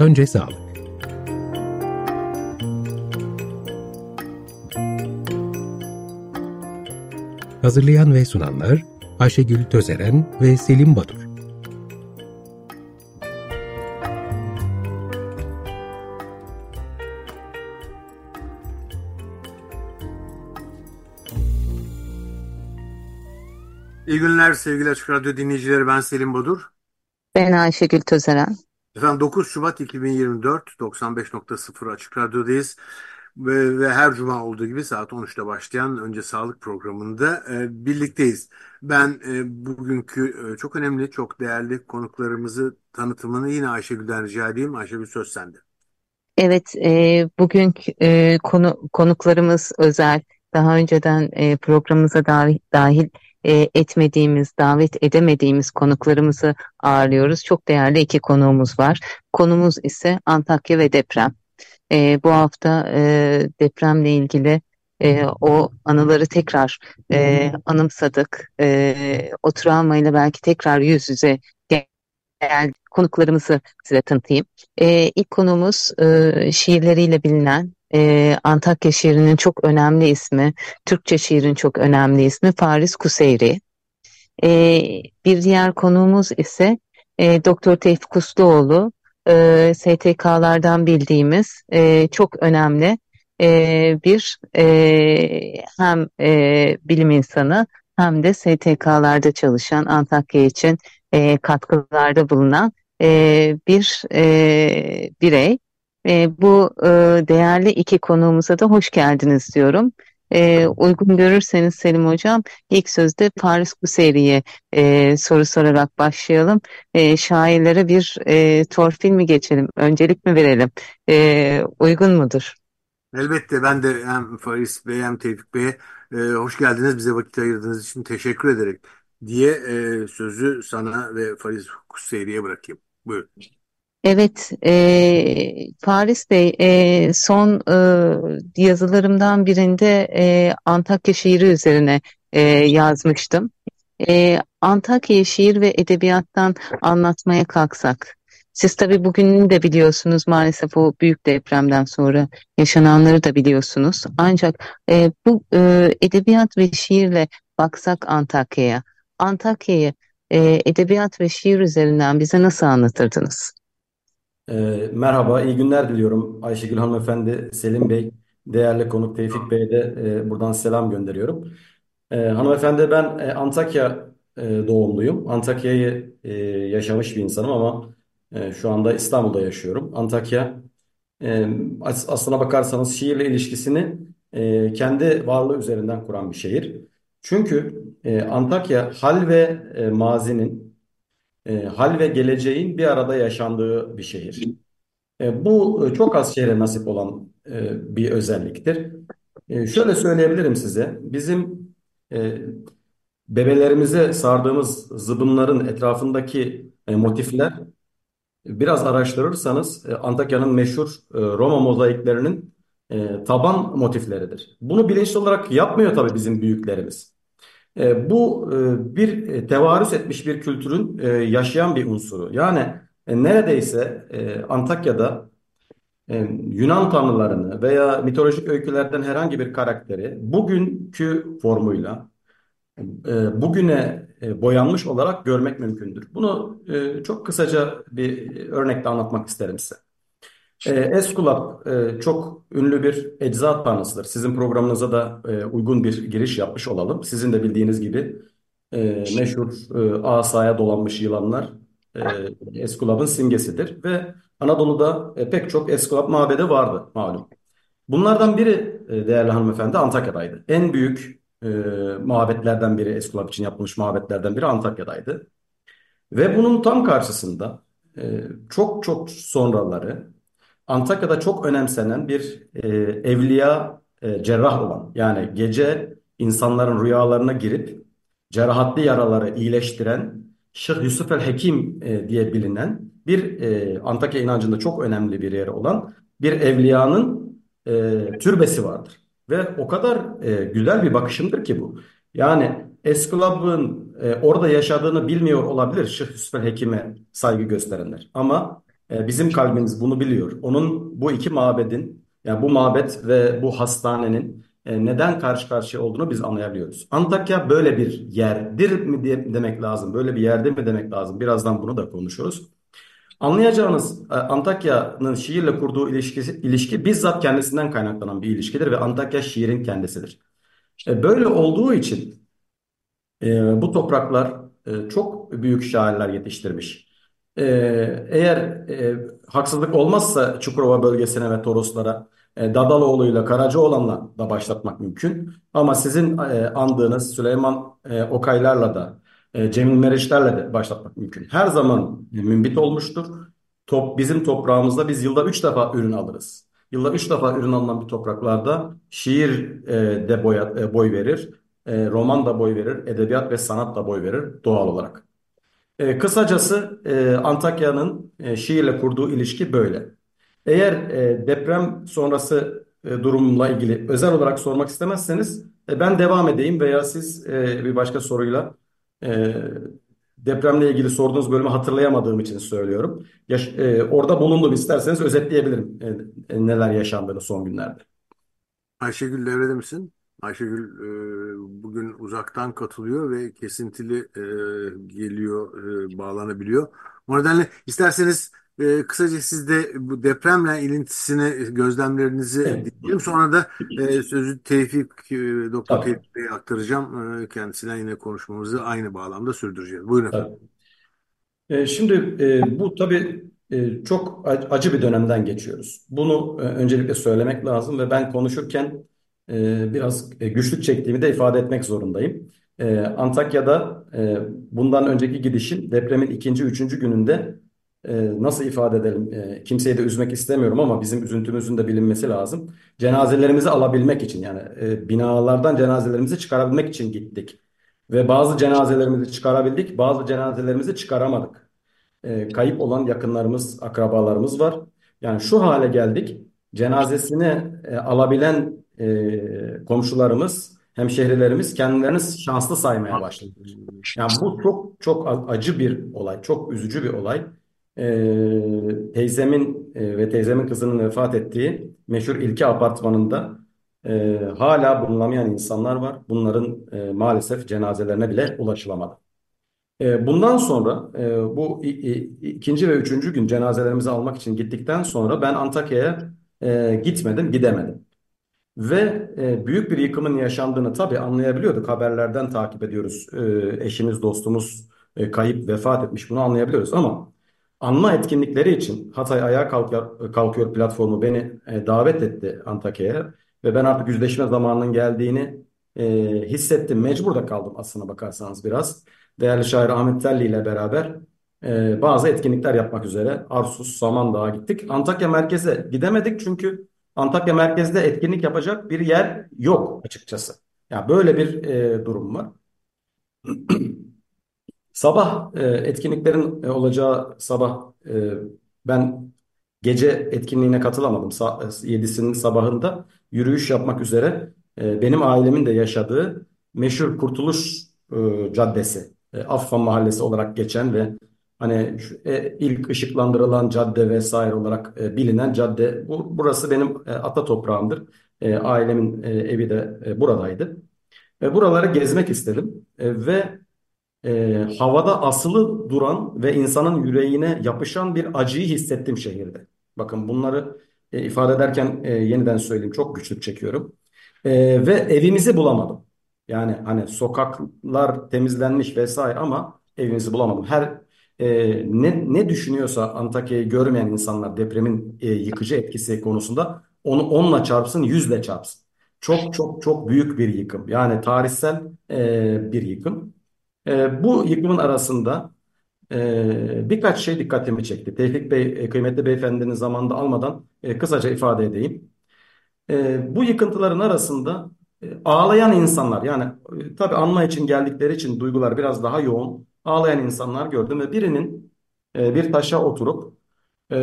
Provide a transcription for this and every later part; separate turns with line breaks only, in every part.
Önce sağlık. Hazırlayan ve sunanlar Ayşegül Tözeren ve Selim Badur.
İyi günler sevgili Açık Radyo dinleyicileri. Ben Selim Bodur.
Ben Ayşegül Tözeren.
Efendim 9 Şubat 2024 95.0 Açık Radyo'dayız. Ve, ve her cuma olduğu gibi saat 13'te başlayan Önce Sağlık programında e, birlikteyiz. Ben e, bugünkü e, çok önemli, çok değerli konuklarımızı tanıtımını yine Ayşegül'den rica edeyim. Ayşegül söz sende.
Evet, e, bugünkü e, konu, konuklarımız özel. Daha önceden e, programımıza dahil, dahil e, etmediğimiz, davet edemediğimiz konuklarımızı ağırlıyoruz. Çok değerli iki konuğumuz var. Konumuz ise Antakya ve deprem. E, bu hafta e, depremle ilgili e, o anıları tekrar e, anımsadık. E, o travmayla belki tekrar yüz yüze gel konuklarımızı size tanıtayım. E, ilk konumuz e, şiirleriyle bilinen e, Antakya şiirinin çok önemli ismi, Türkçe şiirin çok önemli ismi Faris Kuseyri. E, bir diğer konuğumuz ise e, Doktor Tevfik Usluoğlu, e, STK'lardan bildiğimiz e, çok önemli e, bir e, hem e, bilim insanı hem de STK'larda çalışan Antakya için e, katkılarda bulunan e, bir e, birey. E, bu e, değerli iki konuğumuza da hoş geldiniz diyorum. E, uygun görürseniz Selim Hocam ilk sözde Paris Kuseri'ye e, soru sorarak başlayalım. E, şairlere bir e, torpil mi geçelim? Öncelik mi verelim? E, uygun mudur?
Elbette ben de hem Faris Bey hem Tevfik Bey'e e, hoş geldiniz. Bize vakit ayırdığınız için teşekkür ederek diye e, sözü sana ve Faris Kuseri'ye bırakayım. Buyurun.
Evet, e, Paris Bey, e, son e, yazılarımdan birinde e, Antakya şiiri üzerine e, yazmıştım. E, Antakya şiir ve edebiyattan anlatmaya kalksak, siz tabii bugününü de biliyorsunuz maalesef o büyük depremden sonra yaşananları da biliyorsunuz. Ancak e, bu e, edebiyat ve şiirle baksak Antakya'ya, Antakya'yı e, edebiyat ve şiir üzerinden bize nasıl anlatırdınız?
E, merhaba, iyi günler diliyorum Ayşegül Hanımefendi, Selim Bey, değerli konuk Tevfik Bey'e de e, buradan selam gönderiyorum. E, hanımefendi ben e, Antakya e, doğumluyum. Antakya'yı e, yaşamış bir insanım ama e, şu anda İstanbul'da yaşıyorum. Antakya e, as aslına bakarsanız şiirle ilişkisini e, kendi varlığı üzerinden kuran bir şehir. Çünkü e, Antakya hal ve e, mazinin e, hal ve geleceğin bir arada yaşandığı bir şehir. E, bu çok az şehre nasip olan e, bir özelliktir. E, şöyle söyleyebilirim size. Bizim e, bebelerimize sardığımız zıbınların etrafındaki e, motifler biraz araştırırsanız e, Antakya'nın meşhur e, Roma mozaiklerinin e, taban motifleridir. Bunu bilinçli olarak yapmıyor tabii bizim büyüklerimiz. E, bu e, bir e, tevarüs etmiş bir kültürün yaşayan bir unsuru. Yani neredeyse Antakya'da Yunan tanrılarını veya mitolojik öykülerden herhangi bir karakteri bugünkü formuyla bugüne boyanmış olarak görmek mümkündür. Bunu çok kısaca bir örnekle anlatmak isterim size. E, Eskulap e, çok ünlü bir ecza tanrısıdır. Sizin programınıza da e, uygun bir giriş yapmış olalım. Sizin de bildiğiniz gibi e, meşhur e, asaya dolanmış yılanlar e, Eskulap'ın simgesidir. Ve Anadolu'da e, pek çok Eskulap mabedi vardı malum. Bunlardan biri e, değerli hanımefendi Antakya'daydı. En büyük e, mabetlerden biri Eskulap için yapılmış mabetlerden biri Antakya'daydı. Ve bunun tam karşısında e, çok çok sonraları Antakya'da çok önemsenen bir e, evliya e, cerrah olan yani gece insanların rüyalarına girip cerrahatli yaraları iyileştiren Şeyh Yusuf el Hekim e, diye bilinen bir e, Antakya inancında çok önemli bir yeri olan bir evliyanın e, türbesi vardır. Ve o kadar e, güzel bir bakışımdır ki bu. Yani Eskulap'ın e, orada yaşadığını bilmiyor olabilir Şeyh Yusuf el Hekim'e saygı gösterenler. Ama E, bizim kalbimiz bunu biliyor. Onun bu iki mabedin, yani bu mabet ve bu hastanenin e, neden karşı karşıya olduğunu biz anlayabiliyoruz. Antakya böyle bir yerdir mi demek lazım, böyle bir yerde mi demek lazım? Birazdan bunu da konuşuruz. Anlayacağınız e, Antakya'nın şiirle kurduğu ilişkisi, ilişki bizzat kendisinden kaynaklanan bir ilişkidir ve Antakya şiirin kendisidir. Böyle olduğu için e, bu topraklar çok büyük şairler yetiştirmiş. Eğer haksızlık olmazsa Çukurova bölgesine ve Toroslara Dadaloğlu'yla Karacaoğlan'la da başlatmak mümkün. Ama sizin andığınız Süleyman Okaylarla da e, Cemil Meriçler'le de başlatmak mümkün. Her zaman mümbit olmuştur. Top, bizim toprağımızda biz yılda üç defa ürün alırız. Yılda üç defa ürün alınan bir topraklarda şiir e, de boy, e, boy verir, e, roman da boy verir, edebiyat ve sanat da boy verir doğal olarak. E, kısacası e, Antakya'nın e, şiirle kurduğu ilişki böyle. Eğer e, deprem sonrası e, durumla ilgili özel olarak sormak istemezseniz e, ben devam edeyim veya siz e, bir başka soruyla e, depremle ilgili sorduğunuz bölümü hatırlayamadığım için söylüyorum. Yaş e, orada bulundum isterseniz özetleyebilirim e, neler yaşandığını son günlerde.
Ayşegül devrede misin? Ayşegül e, bugün uzaktan katılıyor ve kesintili e, geliyor, e, bağlanabiliyor. O nedenle isterseniz e, kısaca siz de bu depremle ilintisini, gözlemlerinizi
Evet.
dinleyelim. Sonra da e, sözü Tevfik, e, Doktor
Tabii.
Tevfik Bey'e aktaracağım. E, kendisinden yine konuşmamızı aynı bağlamda sürdüreceğiz. Buyurun efendim.
Tabii. E, şimdi e, bu tabii e, çok acı bir dönemden geçiyoruz. Bunu e, öncelikle söylemek lazım ve ben konuşurken e, biraz e, güçlük çektiğimi de ifade etmek zorundayım. E, Antakya'da e, bundan önceki gidişim depremin ikinci, üçüncü gününde e, nasıl ifade edelim? Kimseyi de üzmek istemiyorum ama bizim üzüntümüzün de bilinmesi lazım. Cenazelerimizi alabilmek için yani binalardan cenazelerimizi çıkarabilmek için gittik. Ve bazı cenazelerimizi çıkarabildik, bazı cenazelerimizi çıkaramadık. Kayıp olan yakınlarımız, akrabalarımız var. Yani şu hale geldik. Cenazesini alabilen e, komşularımız, hemşehrilerimiz kendilerini şanslı saymaya başladı. Yani bu çok çok acı bir olay, çok üzücü bir olay e, teyzemin e, ve teyzemin kızının vefat ettiği meşhur İlki Apartmanı'nda e, hala bulunamayan insanlar var. Bunların e, maalesef cenazelerine bile ulaşılamadı. E, bundan sonra e, bu ikinci ve üçüncü gün cenazelerimizi almak için gittikten sonra ben Antakya'ya e, gitmedim, gidemedim. Ve e, büyük bir yıkımın yaşandığını tabii anlayabiliyorduk. Haberlerden takip ediyoruz. E, eşimiz, dostumuz e, kayıp, vefat etmiş bunu anlayabiliyoruz ama anma etkinlikleri için Hatay Ayağa Kalkıyor, Kalkıyor platformu beni e, davet etti Antakya'ya ve ben artık yüzleşme zamanının geldiğini e, hissettim. Mecbur da kaldım aslına bakarsanız biraz. Değerli şair Ahmet Telli ile beraber e, bazı etkinlikler yapmak üzere Arsus, Samandağ'a gittik. Antakya merkeze gidemedik çünkü Antakya merkezde etkinlik yapacak bir yer yok açıkçası. Yani böyle bir e, durum var. Sabah e, etkinliklerin e, olacağı sabah e, ben gece etkinliğine katılamadım. Sa 7'sinin sabahında yürüyüş yapmak üzere e, benim ailemin de yaşadığı meşhur Kurtuluş e, Caddesi, e, Affan Mahallesi olarak geçen ve hani şu, e, ilk ışıklandırılan cadde vesaire olarak e, bilinen cadde. Bu, burası benim e, ata toprağımdır. Ailemin evi de buradaydı. E, buraları gezmek istedim ve havada asılı duran ve insanın yüreğine yapışan bir acıyı hissettim şehirde. Bakın bunları ifade ederken yeniden söyleyeyim çok güçlük çekiyorum. Ve evimizi bulamadım. Yani hani sokaklar temizlenmiş vesaire ama evimizi bulamadım. Her e, ne, ne düşünüyorsa Antakya'yı görmeyen insanlar depremin e, yıkıcı etkisi konusunda onu onla çarpsın, yüzle çarpsın. Çok çok çok büyük bir yıkım. Yani tarihsel e, bir yıkım. E, bu yıkımın arasında e, birkaç şey dikkatimi çekti. Tevfik Bey, e, kıymetli beyefendinin zamanında almadan e, kısaca ifade edeyim. E, bu yıkıntıların arasında e, ağlayan insanlar yani e, tabii anma için geldikleri için duygular biraz daha yoğun. Ağlayan insanlar gördüm ve birinin e, bir taşa oturup e,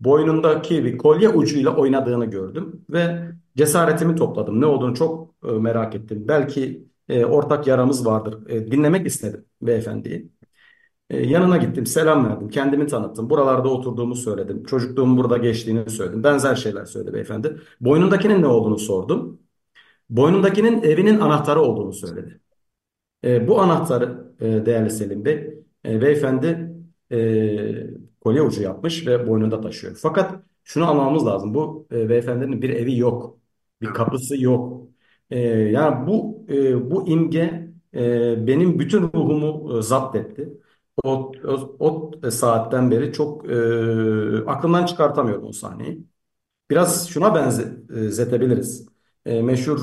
boynundaki bir kolye ucuyla oynadığını gördüm ve cesaretimi topladım. Ne olduğunu çok e, merak ettim. Belki e, ortak yaramız vardır. E, dinlemek istedim beyefendiyi. E, yanına gittim, selam verdim, kendimi tanıttım. Buralarda oturduğumu söyledim. Çocukluğumun burada geçtiğini söyledim. Benzer şeyler söyledi beyefendi. Boynundakinin ne olduğunu sordum. Boynundakinin evinin anahtarı olduğunu söyledi. E, bu anahtarı e, değerli Selim Bey, e, beyefendi e, kolye ucu yapmış ve boynunda taşıyor. Fakat şunu anlamamız lazım. Bu e, beyefendinin bir evi yok, bir kapısı yok. E, yani bu e, bu imge e, benim bütün ruhumu e, zapt etti. O, o, o saatten beri çok e, aklımdan çıkartamıyorum o sahneyi. Biraz şuna benzetebiliriz. E, meşhur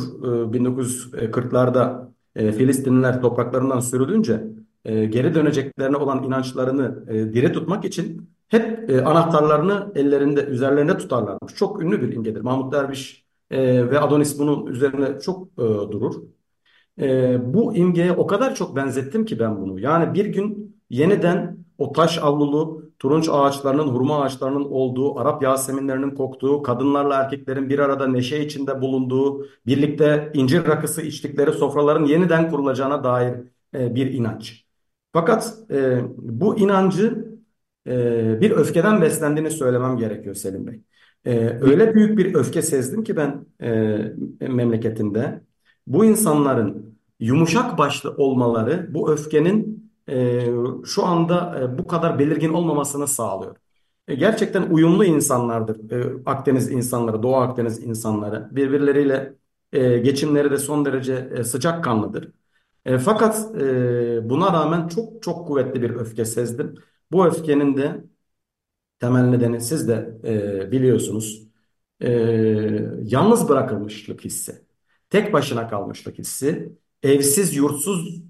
e, 1940'larda e, Filistinliler topraklarından sürülünce e, geri döneceklerine olan inançlarını e, diri tutmak için hep e, anahtarlarını ellerinde üzerlerinde tutarlarmış. Çok ünlü bir imgedir. Mahmut Derviş e, ve Adonis bunun üzerine çok e, durur. E, bu imgeye o kadar çok benzettim ki ben bunu. Yani bir gün yeniden o taş avlulu turunç ağaçlarının, hurma ağaçlarının olduğu, Arap yaseminlerinin koktuğu, kadınlarla erkeklerin bir arada neşe içinde bulunduğu, birlikte incir rakısı içtikleri sofraların yeniden kurulacağına dair e, bir inanç. Fakat e, bu inancı e, bir öfkeden beslendiğini söylemem gerekiyor Selim Bey. E, öyle büyük bir öfke sezdim ki ben e, memleketinde bu insanların yumuşak başlı olmaları bu öfkenin e, şu anda e, bu kadar belirgin olmamasını sağlıyor. E, gerçekten uyumlu insanlardır e, Akdeniz insanları, Doğu Akdeniz insanları. Birbirleriyle geçimleri de son derece e, sıcakkanlıdır. Fakat buna rağmen çok çok kuvvetli bir öfke sezdim. Bu öfkenin de temel nedeni siz de biliyorsunuz. Yalnız bırakılmışlık hissi, tek başına kalmışlık hissi, evsiz yurtsuz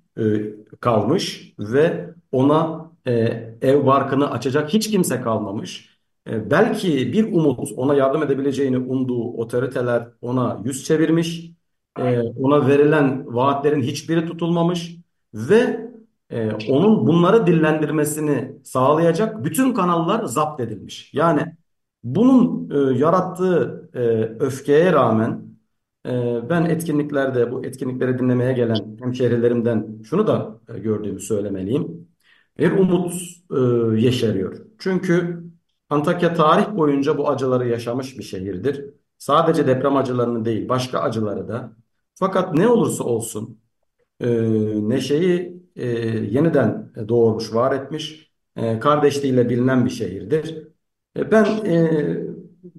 kalmış ve ona e, ev barkını açacak hiç kimse kalmamış. E, belki bir umut ona yardım edebileceğini umduğu otoriteler ona yüz çevirmiş. E, ona verilen vaatlerin hiçbiri tutulmamış ve e, onun bunları dillendirmesini sağlayacak bütün kanallar zapt edilmiş. Yani bunun e, yarattığı e, öfkeye rağmen e, ben etkinliklerde bu etkinlikleri dinlemeye gelen hemşehrilerimden şunu da e, gördüğümü söylemeliyim. Bir umut e, yeşeriyor. Çünkü Antakya tarih boyunca bu acıları yaşamış bir şehirdir. Sadece deprem acılarını değil, başka acıları da. Fakat ne olursa olsun e, neşeyi e, yeniden doğurmuş, var etmiş, e, kardeşliğiyle bilinen bir şehirdir. Ben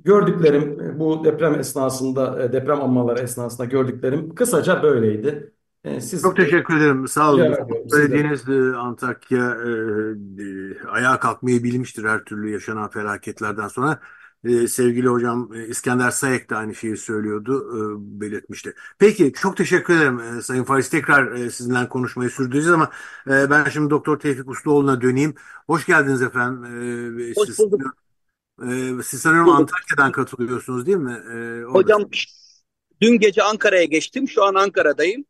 gördüklerim bu deprem esnasında, e, deprem anmaları esnasında gördüklerim kısaca böyleydi.
E, siz Çok teşekkür ederim. Sağ olun. Söylediğiniz e, Antakya e, ayağa kalkmayı bilmiştir her türlü yaşanan felaketlerden sonra. Ee, sevgili hocam e, İskender Sayek de aynı şeyi söylüyordu, e, belirtmişti. Peki çok teşekkür ederim e, Sayın Fariz. Tekrar e, sizinle konuşmayı sürdüreceğiz ama e, ben şimdi Doktor Tevfik Usluoğlu'na döneyim. Hoş geldiniz efendim. E,
Hoş
siz,
bulduk.
E, siz sanıyorum Antakya'dan katılıyorsunuz değil mi?
E, hocam dün gece Ankara'ya geçtim. Şu an Ankara'dayım.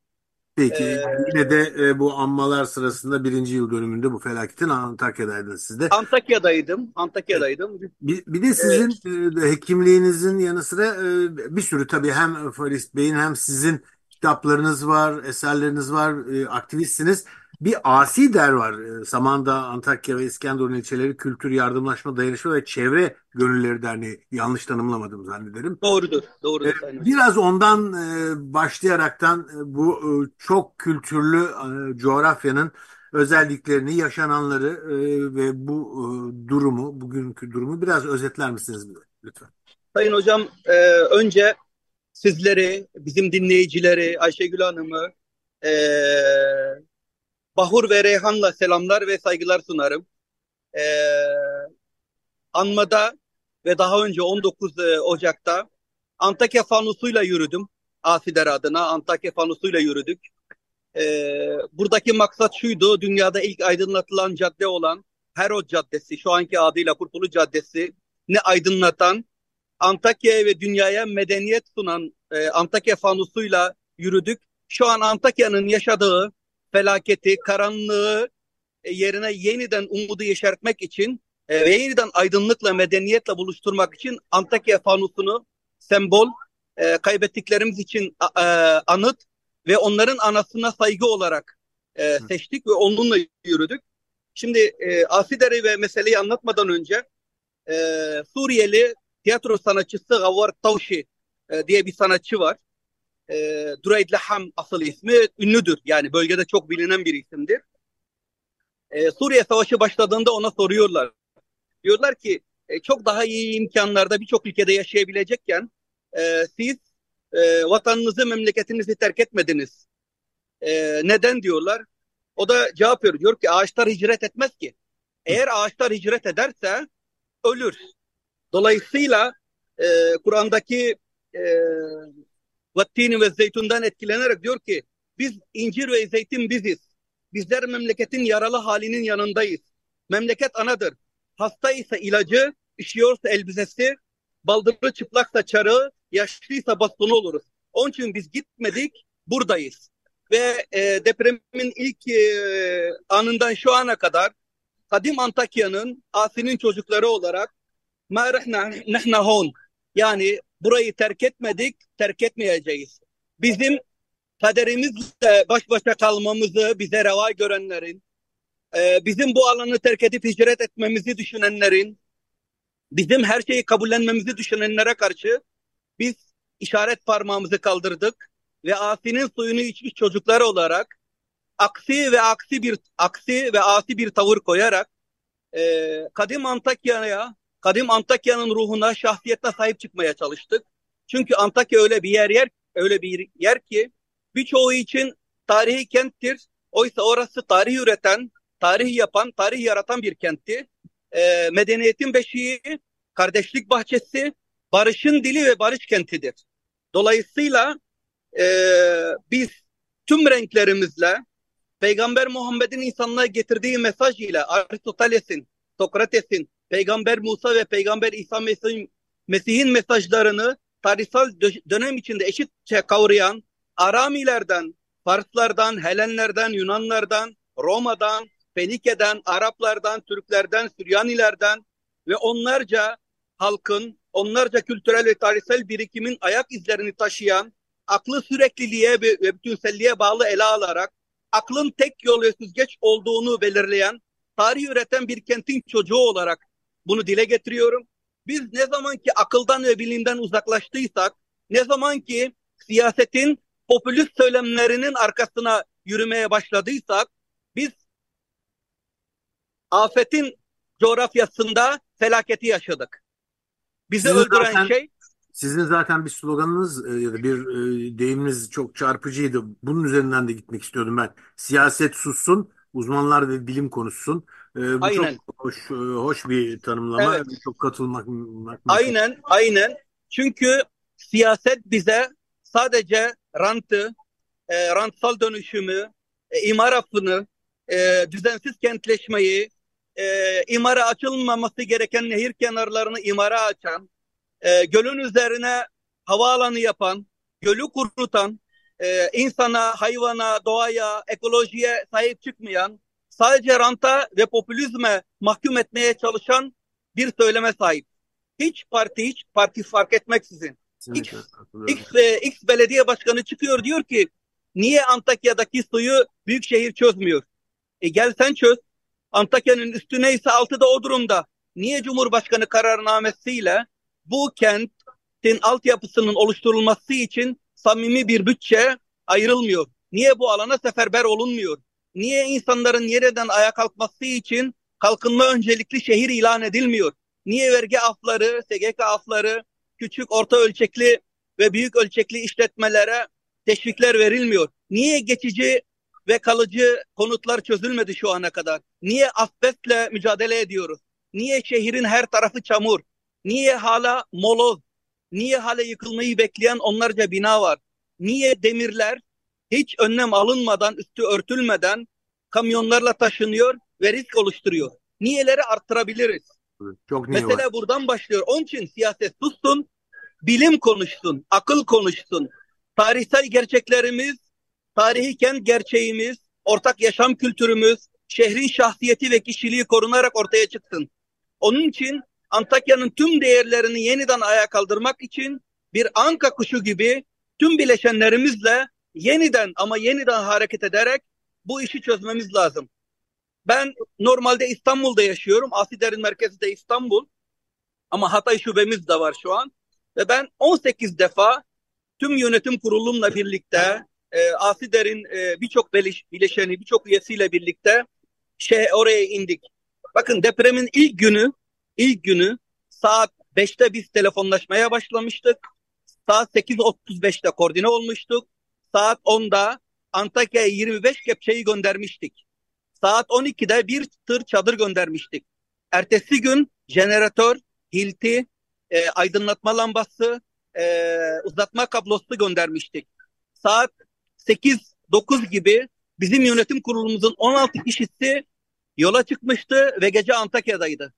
Peki ee, yine de e, bu anmalar sırasında birinci yıl dönümünde bu felaketin Antakya'daydınız siz de.
Antakya'daydım. Antakya'daydım.
Bir, bir de sizin evet. e, hekimliğinizin yanı sıra e, bir sürü tabii hem Faris Bey'in hem sizin kitaplarınız var, eserleriniz var, e, aktivistsiniz. Bir asi der var. E, Samandağ, Antakya ve İskenderun ilçeleri Kültür Yardımlaşma Dayanışma ve Çevre Gönülleri Derneği. Yanlış tanımlamadım zannederim.
Doğrudur. Doğrudur.
Ee, biraz ondan e, başlayaraktan e, bu çok kültürlü coğrafyanın özelliklerini, yaşananları ve bu durumu, bugünkü durumu biraz özetler misiniz bize lütfen?
Sayın Hocam, önce sizleri, bizim dinleyicileri, Ayşegül Hanım'ı, Bahur ve Reyhan'la selamlar ve saygılar sunarım. Ee, anmada ve daha önce 19 e, Ocak'ta Antakya fanusuyla yürüdüm. Asider adına Antakya fanusuyla yürüdük. Ee, buradaki maksat şuydu, dünyada ilk aydınlatılan cadde olan Herod Caddesi, şu anki adıyla Kurtuluş Caddesi ne aydınlatan, Antakya'ya ve dünyaya medeniyet sunan e, Antakya fanusuyla yürüdük. Şu an Antakya'nın yaşadığı felaketi, karanlığı e, yerine yeniden umudu yeşertmek için e, ve yeniden aydınlıkla, medeniyetle buluşturmak için Antakya fanusunu sembol, e, kaybettiklerimiz için anıt ve onların anasına saygı olarak seçtik ve onunla yürüdük. Şimdi e, Asideri ve meseleyi anlatmadan önce e, Suriyeli tiyatro sanatçısı Gavvar Tavşi e, diye bir sanatçı var. E, Dureyd Laham asıl ismi ünlüdür. Yani bölgede çok bilinen bir isimdir. E, Suriye Savaşı başladığında ona soruyorlar. Diyorlar ki e, çok daha iyi imkanlarda birçok ülkede yaşayabilecekken e, siz e, vatanınızı, memleketinizi terk etmediniz. E, neden diyorlar? O da cevap veriyor. Diyor ki ağaçlar hicret etmez ki. Eğer ağaçlar hicret ederse ölür. Dolayısıyla e, Kur'an'daki e, vattini ve zeytundan etkilenerek diyor ki biz incir ve zeytin biziz. Bizler memleketin yaralı halinin yanındayız. Memleket anadır. Hasta ise ilacı, üşüyorsa elbisesi, baldırı çıplaksa çarığı, yaşlıysa bastonu oluruz. Onun için biz gitmedik, buradayız. Ve e, depremin ilk e, anından şu ana kadar Kadim Antakya'nın Asi'nin çocukları olarak ma nehna hon yani burayı terk etmedik, terk etmeyeceğiz. Bizim kaderimizle baş başa kalmamızı bize reva görenlerin, e, bizim bu alanı terk edip hicret etmemizi düşünenlerin, bizim her şeyi kabullenmemizi düşünenlere karşı biz işaret parmağımızı kaldırdık ve Asi'nin suyunu içmiş çocuklar olarak aksi ve aksi bir aksi ve asi bir tavır koyarak e, kadim Antakya'ya, kadim Antakya'nın ruhuna, şahsiyetine sahip çıkmaya çalıştık. Çünkü Antakya öyle bir yer yer, öyle bir yer ki birçoğu için tarihi kenttir. Oysa orası tarih üreten, tarih yapan, tarih yaratan bir kentti. E, medeniyetin beşiği, kardeşlik bahçesi, barışın dili ve barış kentidir. Dolayısıyla e, biz tüm renklerimizle Peygamber Muhammed'in insanlığa getirdiği mesaj ile Aristoteles'in, Sokrates'in, Peygamber Musa ve Peygamber İsa Mesih'in, Mesih'in mesajlarını tarihsel dönem içinde eşitçe kavrayan Aramilerden, Farslardan, Helenlerden, Yunanlardan, Roma'dan, Fenike'den, Araplardan, Türklerden, Süryanilerden ve onlarca halkın, onlarca kültürel ve tarihsel birikimin ayak izlerini taşıyan, aklı sürekliliğe ve bütünselliğe bağlı ele alarak, aklın tek yol ve süzgeç olduğunu belirleyen, tarih üreten bir kentin çocuğu olarak bunu dile getiriyorum. Biz ne zaman ki akıldan ve bilimden uzaklaştıysak, ne zaman ki siyasetin popülist söylemlerinin arkasına yürümeye başladıysak, biz afetin coğrafyasında felaketi yaşadık. Bizi
Sizin
öldüren
zaten-
şey
Sizin zaten bir sloganınız e, ya da bir e, deyiminiz çok çarpıcıydı. Bunun üzerinden de gitmek istiyordum ben. Siyaset sussun, uzmanlar ve bilim konuşsun. E, bu
Aynen.
çok hoş, e, hoş bir tanımlama.
Evet.
Çok katılmak. mak-
aynen aynen çünkü siyaset bize sadece rantı, e, rantsal dönüşümü, e, imar affını, e, düzensiz kentleşmeyi, e, imara açılmaması gereken nehir kenarlarını imara açan, e, gölün üzerine havaalanı yapan, gölü kurutan, e, insana, hayvana, doğaya, ekolojiye sahip çıkmayan, sadece ranta ve popülizme mahkum etmeye çalışan bir söyleme sahip. Hiç parti, hiç parti fark etmeksizin.
Katılıyorum.
X, e, X belediye başkanı çıkıyor diyor ki niye Antakya'daki suyu büyükşehir çözmüyor? E gel sen çöz. Antakya'nın üstü neyse altı da o durumda. Niye Cumhurbaşkanı kararnamesiyle bu kentin altyapısının oluşturulması için samimi bir bütçe ayrılmıyor? Niye bu alana seferber olunmuyor? Niye insanların yeniden ayağa kalkması için kalkınma öncelikli şehir ilan edilmiyor? Niye vergi afları, SGK afları, küçük orta ölçekli ve büyük ölçekli işletmelere teşvikler verilmiyor? Niye geçici ve kalıcı konutlar çözülmedi şu ana kadar? Niye asbestle mücadele ediyoruz? Niye şehrin her tarafı çamur? Niye hala moloz? Niye hala yıkılmayı bekleyen onlarca bina var? Niye demirler hiç önlem alınmadan, üstü örtülmeden kamyonlarla taşınıyor ve risk oluşturuyor? Niyeleri arttırabiliriz?
Çok niye var?
Buradan başlıyor. Onun için siyaset sussun, bilim konuşsun, akıl konuşsun. Tarihsel gerçeklerimiz, tarihi kent gerçeğimiz, ortak yaşam kültürümüz, şehrin şahsiyeti ve kişiliği korunarak ortaya çıksın. Onun için Antakya'nın tüm değerlerini yeniden ayağa kaldırmak için bir anka kuşu gibi tüm bileşenlerimizle yeniden ama yeniden hareket ederek bu işi çözmemiz lazım. Ben normalde İstanbul'da yaşıyorum. Asider'in merkezi de İstanbul. Ama Hatay şubemiz de var şu an. Ve ben 18 defa tüm yönetim kurulumla birlikte e, Asider'in e, birçok bileşeni, birçok üyesiyle birlikte şey oraya indik. Bakın depremin ilk günü, ilk günü saat 5'te biz telefonlaşmaya başlamıştık. Saat 8.35'te koordine olmuştuk. Saat 10'da Antakya'ya 25 kepçeyi göndermiştik. Saat 12'de bir tır çadır göndermiştik. Ertesi gün jeneratör, hilti, e, aydınlatma lambası, e, uzatma kablosu göndermiştik. Saat 8-9 gibi bizim yönetim kurulumuzun 16 kişisi yola çıkmıştı ve gece Antakya'daydı.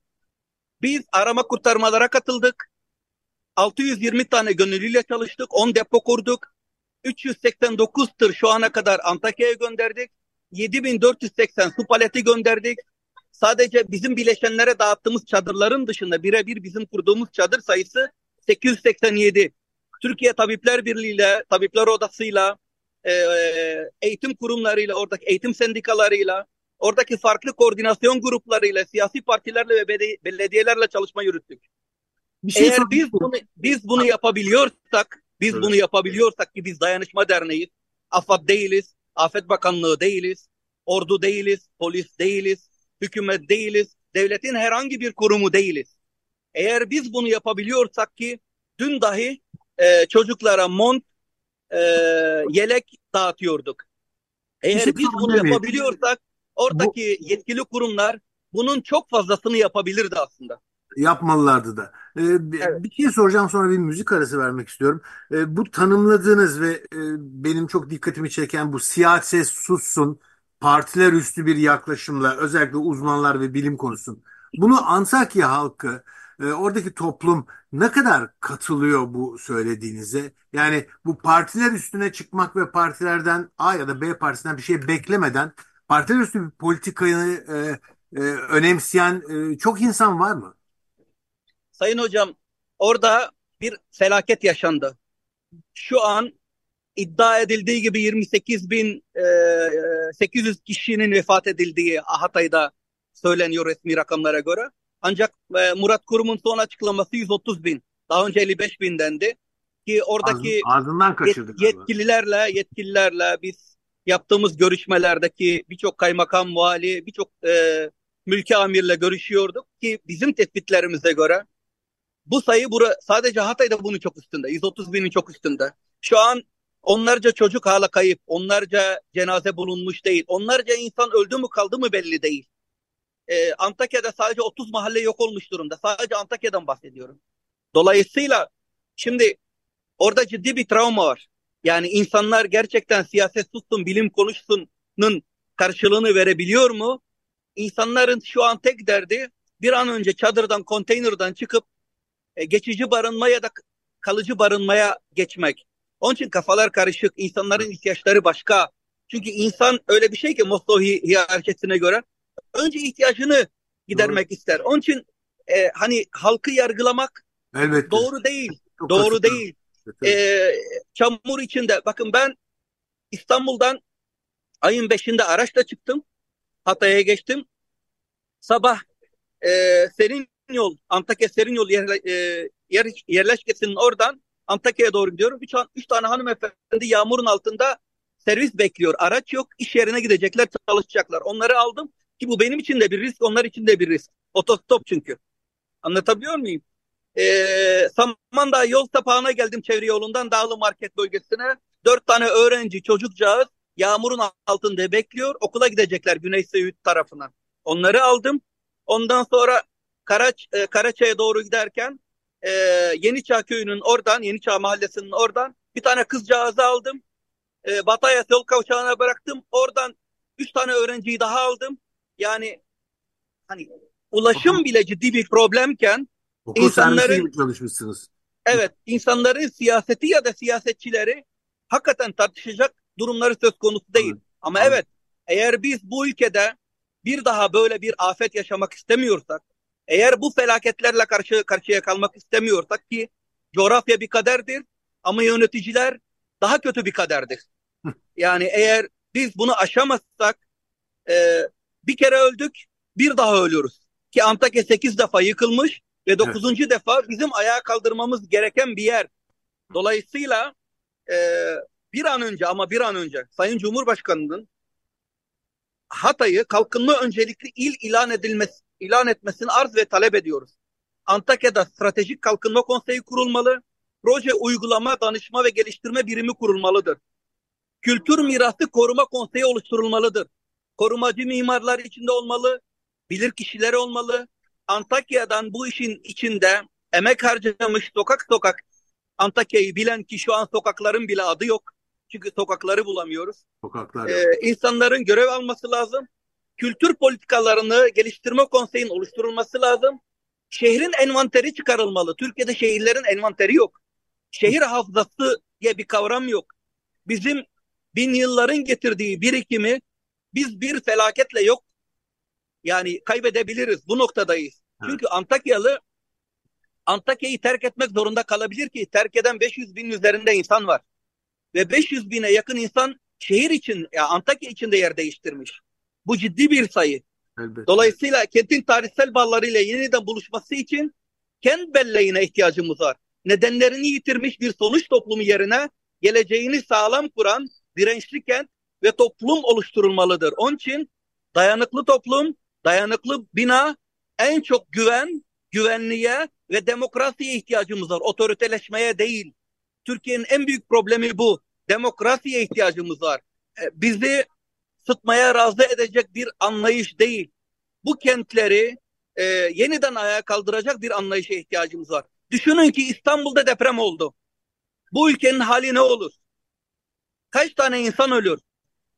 Biz arama kurtarmalara katıldık. 620 tane gönüllüyle çalıştık. 10 depo kurduk. 389 tır şu ana kadar Antakya'ya gönderdik. 7480 su paleti gönderdik. Sadece bizim bileşenlere dağıttığımız çadırların dışında birebir bizim kurduğumuz çadır sayısı 887. Türkiye Tabipler Birliği ile, Tabipler Odası'yla, e, eğitim kurumlarıyla, oradaki eğitim sendikalarıyla, oradaki farklı koordinasyon gruplarıyla, siyasi partilerle ve belediyelerle çalışma yürüttük. Bir şey Eğer biz bunu, biz bunu yapabiliyorsak, biz evet. bunu yapabiliyorsak ki biz dayanışma derneğiz, AFAD değiliz, Afet Bakanlığı değiliz, ordu değiliz, polis değiliz, hükümet değiliz, devletin herhangi bir kurumu değiliz. Eğer biz bunu yapabiliyorsak ki dün dahi e, çocuklara mont, e, yelek dağıtıyorduk. Eğer biz bunu yapabiliyorsak oradaki yetkili kurumlar bunun çok fazlasını yapabilirdi aslında.
Yapmalılardı da. Ee, evet. Bir şey soracağım sonra bir müzik arası vermek istiyorum. Ee, bu tanımladığınız ve e, benim çok dikkatimi çeken bu siyaset sussun, partiler üstü bir yaklaşımla özellikle uzmanlar ve bilim konusun. Bunu Antakya halkı, e, oradaki toplum ne kadar katılıyor bu söylediğinize? Yani bu partiler üstüne çıkmak ve partilerden A ya da B partisinden bir şey beklemeden partiler üstü bir politikayı e, e, önemseyen e, çok insan var mı?
Sayın hocam orada bir felaket yaşandı. Şu an iddia edildiği gibi 28 bin e, 800 kişinin vefat edildiği Hatay'da söyleniyor resmi rakamlara göre. Ancak e, Murat Kurum'un son açıklaması 130 bin. Daha önce 55 bindendi. Ki oradaki
Ağzından yet,
yetkililerle yetkililerle biz yaptığımız görüşmelerdeki birçok kaymakam, vali, birçok e, mülki amirle görüşüyorduk ki bizim tespitlerimize göre bu sayı bura, sadece Hatay'da bunun çok üstünde. 130 binin çok üstünde. Şu an onlarca çocuk hala kayıp. Onlarca cenaze bulunmuş değil. Onlarca insan öldü mü kaldı mı belli değil. Ee, Antakya'da sadece 30 mahalle yok olmuş durumda. Sadece Antakya'dan bahsediyorum. Dolayısıyla şimdi orada ciddi bir travma var. Yani insanlar gerçekten siyaset sussun, bilim konuşsunun karşılığını verebiliyor mu? İnsanların şu an tek derdi bir an önce çadırdan, konteynerden çıkıp e, geçici barınma ya da kalıcı barınmaya geçmek. Onun için kafalar karışık, insanların ihtiyaçları başka. Çünkü insan öyle bir şey ki Maslow hiyerarşisine göre önce ihtiyacını gidermek doğru. ister. Onun için e, hani halkı yargılamak Elbette. doğru değil. Çok doğru kasıtlı. değil. E, çamur içinde bakın ben İstanbul'dan ayın 5'inde araçla çıktım. Hatay'a geçtim. Sabah e, serin yol, Antakya Serin Yol yer, e, yer, yerleşkesinin oradan Antakya'ya doğru gidiyorum. Üç, üç tane hanımefendi yağmurun altında servis bekliyor. Araç yok. iş yerine gidecekler, çalışacaklar. Onları aldım ki bu benim için de bir risk, onlar için de bir risk. Otostop çünkü. Anlatabiliyor muyum? Ee, Samandağ yol sapağına geldim çevre yolundan Dağlı Market bölgesine. Dört tane öğrenci çocukcağız yağmurun altında bekliyor. Okula gidecekler Güney Söğüt tarafına. Onları aldım. Ondan sonra Karaç, e, Karaçay'a doğru giderken e, Yeniçağ köyünün oradan, Yeniçağ mahallesinin oradan bir tane kızcağızı aldım. E, Bataya yol kavşağına bıraktım. Oradan üç tane öğrenciyi daha aldım. Yani hani ulaşım bile ciddi bir problemken
Okul insanların çalışmışsınız.
Evet, insanların siyaseti ya da siyasetçileri hakikaten tartışacak durumları söz konusu değil. Evet. Ama evet. evet, eğer biz bu ülkede bir daha böyle bir afet yaşamak istemiyorsak, eğer bu felaketlerle karşı karşıya kalmak istemiyorsak ki coğrafya bir kaderdir ama yöneticiler daha kötü bir kaderdir. Yani eğer biz bunu aşamazsak e, Bir kere öldük, bir daha ölüyoruz. Ki Antakya 8 defa yıkılmış ve 9. Evet. defa bizim ayağa kaldırmamız gereken bir yer. Dolayısıyla e, bir an önce ama bir an önce Sayın Cumhurbaşkanı'nın Hatay'ı kalkınma öncelikli il ilan edilmesi ilan etmesini arz ve talep ediyoruz. Antakya'da stratejik kalkınma konseyi kurulmalı. Proje uygulama, danışma ve geliştirme birimi kurulmalıdır. Kültür mirası koruma konseyi oluşturulmalıdır. Korumacı mimarlar içinde olmalı, bilir kişileri olmalı. Antakya'dan bu işin içinde emek harcamış sokak sokak Antakya'yı bilen ki şu an sokakların bile adı yok. Çünkü sokakları bulamıyoruz.
Sokaklar
ee, insanların görev alması lazım. Kültür politikalarını geliştirme konseyin oluşturulması lazım. Şehrin envanteri çıkarılmalı. Türkiye'de şehirlerin envanteri yok. Şehir hafızası diye bir kavram yok. Bizim bin yılların getirdiği birikimi biz bir felaketle yok. Yani kaybedebiliriz. Bu noktadayız. Evet. Çünkü Antakyalı Antakya'yı terk etmek zorunda kalabilir ki terk eden 500 bin üzerinde insan var. Ve 500 bine yakın insan şehir için, ya Antakya için de yer değiştirmiş. Bu ciddi bir sayı. Elbette. Dolayısıyla kentin tarihsel bağlarıyla yeniden buluşması için kent belleğine ihtiyacımız var. Nedenlerini yitirmiş bir sonuç toplumu yerine geleceğini sağlam kuran dirençli kent ve toplum oluşturulmalıdır. Onun için dayanıklı toplum, dayanıklı bina, en çok güven, güvenliğe ve demokrasiye ihtiyacımız var. Otoriteleşmeye değil. Türkiye'nin en büyük problemi bu. Demokrasiye ihtiyacımız var. E, bizi sıtmaya razı edecek bir anlayış değil. Bu kentleri e, yeniden ayağa kaldıracak bir anlayışa ihtiyacımız var. Düşünün ki İstanbul'da deprem oldu. Bu ülkenin hali ne olur? Kaç tane insan ölür?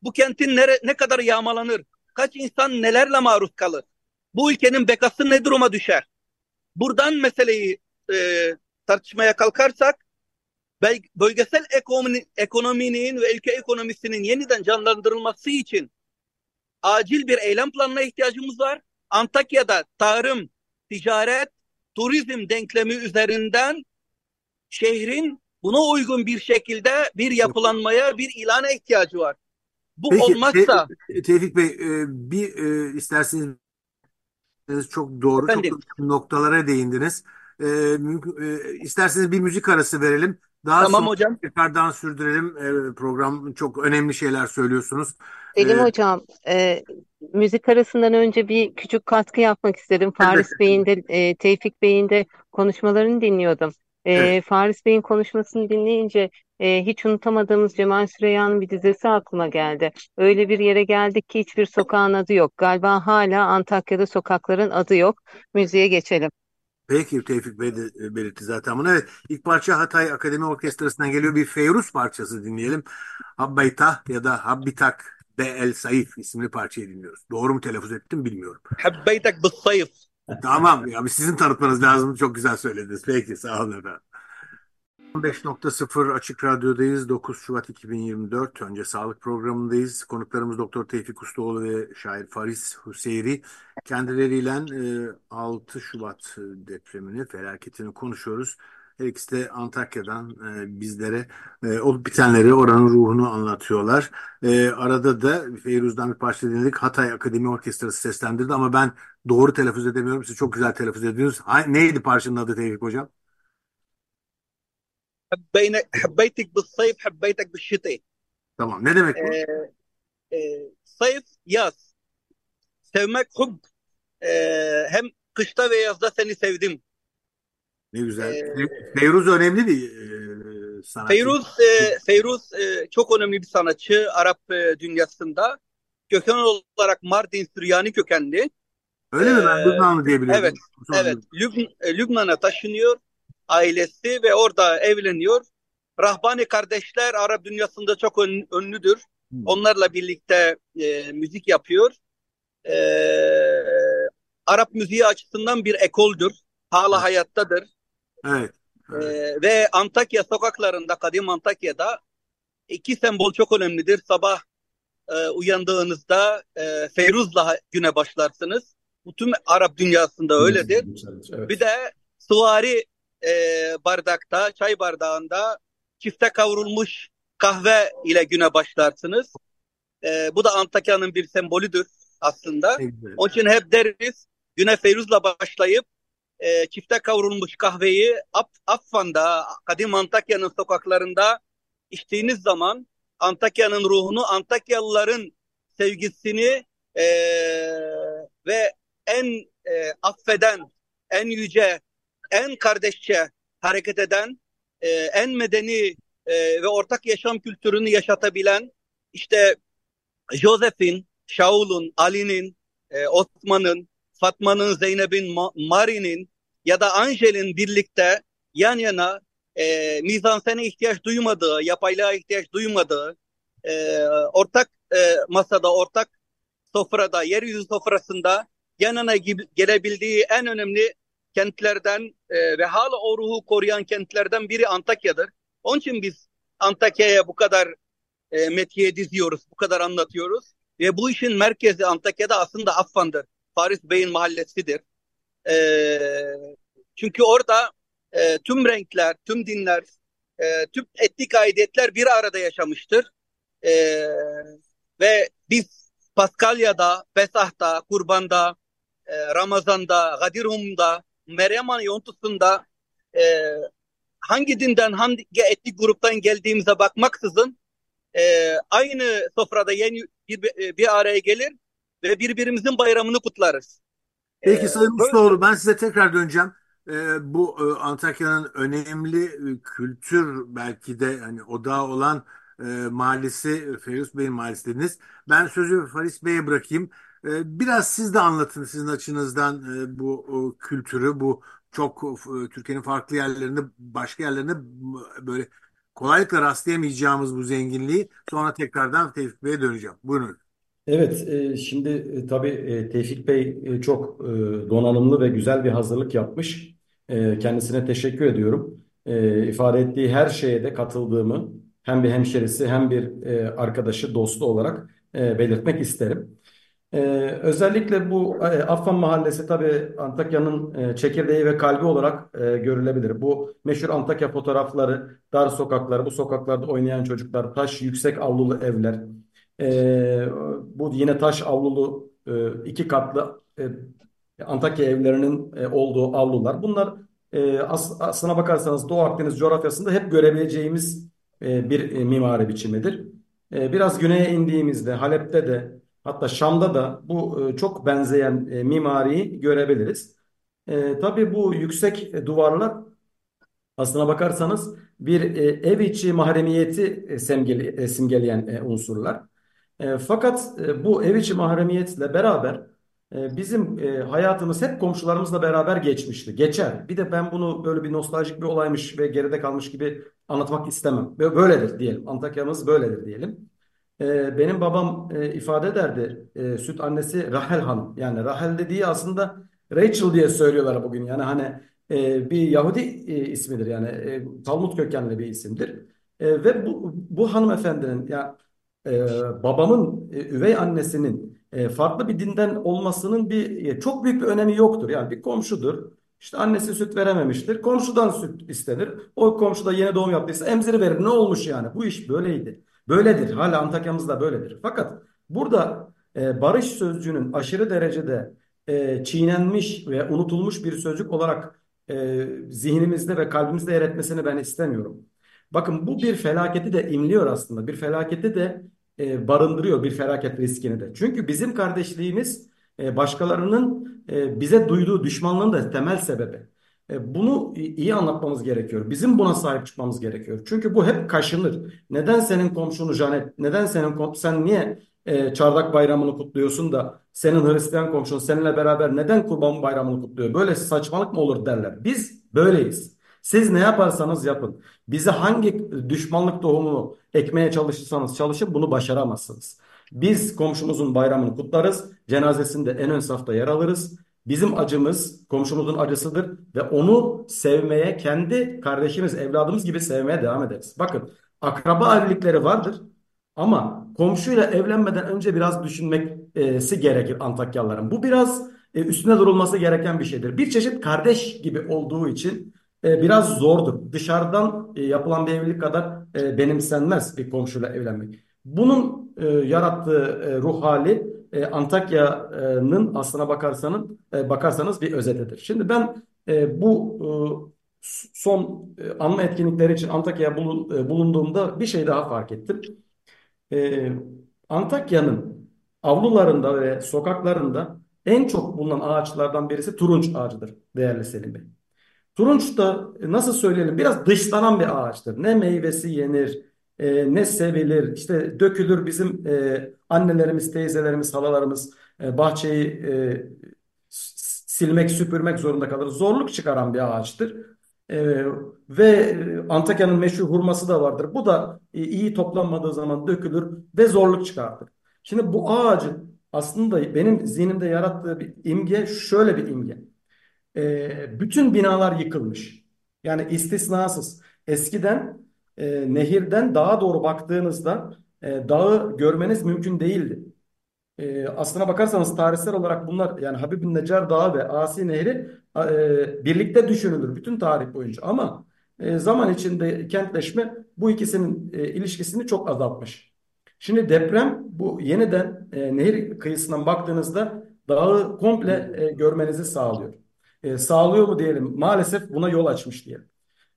Bu kentin nere, ne kadar yağmalanır? Kaç insan nelerle maruz kalır? Bu ülkenin bekası ne duruma düşer? Buradan meseleyi e, tartışmaya kalkarsak bölgesel ekonomi, ekonominin ve ülke ekonomisinin yeniden canlandırılması için acil bir eylem planına ihtiyacımız var. Antakya'da tarım, ticaret, turizm denklemi üzerinden şehrin buna uygun bir şekilde bir yapılanmaya, bir ilana ihtiyacı var. Bu Peki, olmazsa...
Te Tevfik Bey, e, bir e, isterseniz çok doğru, Efendim? çok noktalara değindiniz. E, e, isterseniz bir müzik arası verelim. Daha
tamam sonra hocam.
tekrardan sürdürelim. E, program çok önemli şeyler söylüyorsunuz.
Selim ee, Hocam, e, müzik arasından önce bir küçük katkı yapmak istedim. Faris evet. Bey'in de, e, Tevfik Bey'in de konuşmalarını dinliyordum. E, evet. Faris Bey'in konuşmasını dinleyince e, hiç unutamadığımız Cemal Süreyya'nın bir dizesi aklıma geldi. Öyle bir yere geldik ki hiçbir sokağın adı yok. Galiba hala Antakya'da sokakların adı yok. Müziğe geçelim.
Peki Tevfik Bey de e, belirtti zaten bunu. Evet ilk parça Hatay Akademi Orkestrası'ndan geliyor bir Feyruz parçası dinleyelim. Habbayta ya da Habbitak Be El Saif isimli parçayı dinliyoruz. Doğru mu telaffuz ettim bilmiyorum.
Habbeytek bis sayf.
Tamam ya sizin tanıtmanız lazım. Çok güzel söylediniz. Peki sağ olun efendim. 15.0 Açık Radyo'dayız. 9 Şubat 2024. Önce sağlık programındayız. Konuklarımız Doktor Tevfik Ustaoğlu ve şair Faris Hüseyri. Kendileriyle 6 e, Şubat depremini, felaketini konuşuyoruz. Her ikisi de Antakya'dan e, bizlere e, olup bitenleri, oranın ruhunu anlatıyorlar. arada da Feyruz'dan bir parça dinledik. Hatay Akademi Orkestrası seslendirdi ama ben doğru telaffuz edemiyorum. Siz çok güzel telaffuz ediyorsunuz. Neydi parçanın adı Tevfik Hocam?
حبينا حبيتك بالصيف حبيتك بالشتاء
Tamam. Ne demek bu? Ee,
e, sayf yaz. Sevmek hub. Ee, hem kışta ve yazda seni sevdim.
Ne güzel. Ee, Feyruz önemli bir e, sanatçı.
Feyruz, e, Feyruz e, çok önemli bir sanatçı Arap e, dünyasında. Köken olarak Mardin Süryani kökenli.
Öyle mi? Ben ee, Lübnanlı diyebiliyorum.
Evet. evet. Lüb e, Lübnan'a taşınıyor ailesi ve orada evleniyor. Rahbani kardeşler Arap dünyasında çok ön, ünlüdür. Hmm. Onlarla birlikte e, müzik yapıyor. E, Arap müziği açısından bir ekoldür. Hala evet. hayattadır.
Evet. evet.
E, ve Antakya sokaklarında, kadim Antakya'da iki sembol çok önemlidir. Sabah e, uyandığınızda e, Feyruz'la güne başlarsınız. Bütün Arap dünyasında öyledir. Evet. Bir de suvari e, bardakta, çay bardağında çifte kavrulmuş kahve ile güne başlarsınız. E, bu da Antakya'nın bir sembolüdür. aslında. Onun için hep deriz güne Feyruz'la başlayıp e, çifte kavrulmuş kahveyi Af Affan'da, Kadim Antakya'nın sokaklarında içtiğiniz zaman Antakya'nın ruhunu, Antakyalıların sevgisini e, ve en e, affeden, en yüce, en kardeşçe hareket eden, e, en medeni e, ve ortak yaşam kültürünü yaşatabilen işte Joseph'in, Shaul'un, Ali'nin, e, Osman'ın, Fatma'nın, Zeynep'in, Mari'nin ya da Angel'in birlikte yan yana e, mizansene ihtiyaç duymadığı, yapaylığa ihtiyaç duymadığı, e, ortak e, masada, ortak sofrada, yeryüzü sofrasında yan yana gelebildiği en önemli kentlerden e, ve hala o ruhu koruyan kentlerden biri Antakya'dır. Onun için biz Antakya'ya bu kadar e, metiye diziyoruz, bu kadar anlatıyoruz. Ve bu işin merkezi Antakya'da aslında Affan'dır. Faris Bey'in mahallesidir. E, çünkü orada e, tüm renkler, tüm dinler, e, tüm etnik aidiyetler bir arada yaşamıştır. E, ve biz Paskalya'da, Pesah'ta, Kurban'da, e, Ramazan'da, Gadirhum'da, Meryem Ana yontusunda e, hangi dinden, hangi etnik gruptan geldiğimize bakmaksızın e, aynı sofrada yeni bir, bir araya gelir ve birbirimizin bayramını kutlarız.
Peki Sayın Ustaoğlu ben size tekrar döneceğim. Ee, bu e, Antakya'nın önemli e, kültür belki de hani odağı olan e, mahallesi Ferus Bey'in mahallesi dediniz. Ben sözü Faris Bey'e bırakayım. E, biraz siz de anlatın sizin açınızdan e, bu o, kültürü, bu çok e, Türkiye'nin farklı yerlerinde, başka yerlerinde böyle kolaylıkla rastlayamayacağımız bu zenginliği. Sonra tekrardan Tevfik Bey'e döneceğim. Buyurun.
Evet, e, şimdi e, tabii e, Tevfik Bey e, çok e, donanımlı ve güzel bir hazırlık yapmış. E, kendisine teşekkür ediyorum. E, ifade ettiği her şeye de katıldığımı hem bir hemşerisi hem bir e, arkadaşı, dostu olarak e, belirtmek isterim. E, özellikle bu e, Affan Mahallesi tabii Antakya'nın e, çekirdeği ve kalbi olarak e, görülebilir. Bu meşhur Antakya fotoğrafları, dar sokakları, bu sokaklarda oynayan çocuklar, taş yüksek avlulu evler, e, bu yine taş avlulu e, iki katlı e, Antakya evlerinin e, olduğu avlular. Bunlar e, as, aslına bakarsanız Doğu Akdeniz coğrafyasında hep görebileceğimiz e, bir e, mimari biçimidir. E, biraz güneye indiğimizde Halep'te de hatta Şam'da da bu e, çok benzeyen e, mimariyi görebiliriz. E, tabii bu yüksek duvarlar aslına bakarsanız bir e, ev içi mahremiyeti e, simgele, e, simgeleyen unsurlar. Fakat bu ev içi mahremiyetle beraber bizim hayatımız hep komşularımızla beraber geçmişti. Geçer. Bir de ben bunu böyle bir nostaljik bir olaymış ve geride kalmış gibi anlatmak istemem. Böyledir diyelim. Antakya'mız böyledir diyelim. E, benim babam e, ifade ederdi. E, süt annesi Rahel Hanım. Yani Rahel dediği aslında Rachel diye söylüyorlar bugün. Yani hani e, bir Yahudi ismidir. Yani Talmud kökenli bir isimdir. Ve bu, bu hanımefendinin ya e, babamın üvey annesinin farklı bir dinden olmasının bir çok büyük bir önemi yoktur. Yani bir komşudur. İşte annesi süt verememiştir. Komşudan süt istenir. O komşu da yeni doğum yaptıysa emziri verir. Ne olmuş yani? Bu iş böyleydi. Böyledir. Hala Antakya'mızda böyledir. Fakat burada e, barış sözcüğünün aşırı derecede e, çiğnenmiş ve unutulmuş bir sözcük olarak e, zihnimizde ve kalbimizde yer etmesini ben istemiyorum. Bakın bu bir felaketi de imliyor aslında. Bir felaketi de e, barındırıyor bir felaket riskini de. Çünkü bizim kardeşliğimiz e, başkalarının e, bize duyduğu düşmanlığın da temel sebebi. E, bunu iyi anlatmamız gerekiyor. Bizim buna sahip çıkmamız gerekiyor. Çünkü bu hep kaşınır. Neden senin komşunu Janet, neden senin sen niye e, Çardak Bayramı'nı kutluyorsun da senin Hristiyan komşun seninle beraber neden Kurban Bayramı'nı kutluyor? Böyle saçmalık mı olur derler. Biz böyleyiz. Siz ne yaparsanız yapın. Bize hangi düşmanlık tohumunu ekmeye çalışırsanız çalışın bunu başaramazsınız. Biz komşumuzun bayramını kutlarız. Cenazesinde en ön safta yer alırız. Bizim acımız komşumuzun acısıdır ve onu sevmeye, kendi kardeşimiz, evladımız gibi sevmeye devam ederiz. Bakın akraba evlilikleri vardır ama komşuyla evlenmeden önce biraz düşünmesi gerekir Antakyalıların. Bu biraz e, üstüne durulması gereken bir şeydir. Bir çeşit kardeş gibi olduğu için e, biraz zordur. Dışarıdan e, yapılan bir evlilik kadar benimsenmez bir komşuyla evlenmek. Bunun yarattığı ruh hali e, Antakya'nın aslına bakarsanız e, bakarsanız bir özetidir. Şimdi ben e, bu e, son e, anma etkinlikleri için Antakya'ya bulun, e, bulunduğumda bir şey daha fark ettim. E, Antakya'nın avlularında ve sokaklarında en çok bulunan ağaçlardan birisi turunç ağacıdır değerli Selim Bey. Turunç da e, nasıl söyleyelim biraz dışlanan bir ağaçtır. Ne meyvesi yenir, e, ne sevilir, işte dökülür bizim e, annelerimiz, teyzelerimiz, halalarımız e, bahçeyi e, silmek, süpürmek zorunda kalır. Zorluk çıkaran bir ağaçtır. E, ve e, Antakya'nın meşhur hurması da vardır. Bu da e, iyi toplanmadığı zaman dökülür ve zorluk çıkartır. Şimdi bu ağacın aslında benim zihnimde yarattığı bir imge şöyle bir imge. E, bütün binalar yıkılmış. Yani istisnasız. Eskiden e, nehirden dağa doğru baktığınızda e, dağı görmeniz mümkün değildi. E, aslına bakarsanız tarihsel olarak bunlar yani Habib-i Necar Dağı ve Asi Nehri e, birlikte düşünülür bütün tarih boyunca. Ama e, zaman içinde kentleşme bu ikisinin e, ilişkisini çok azaltmış. Şimdi deprem bu yeniden e, nehir kıyısından baktığınızda dağı komple e, görmenizi sağlıyor. E, sağlıyor mu diyelim maalesef buna yol açmış diyelim.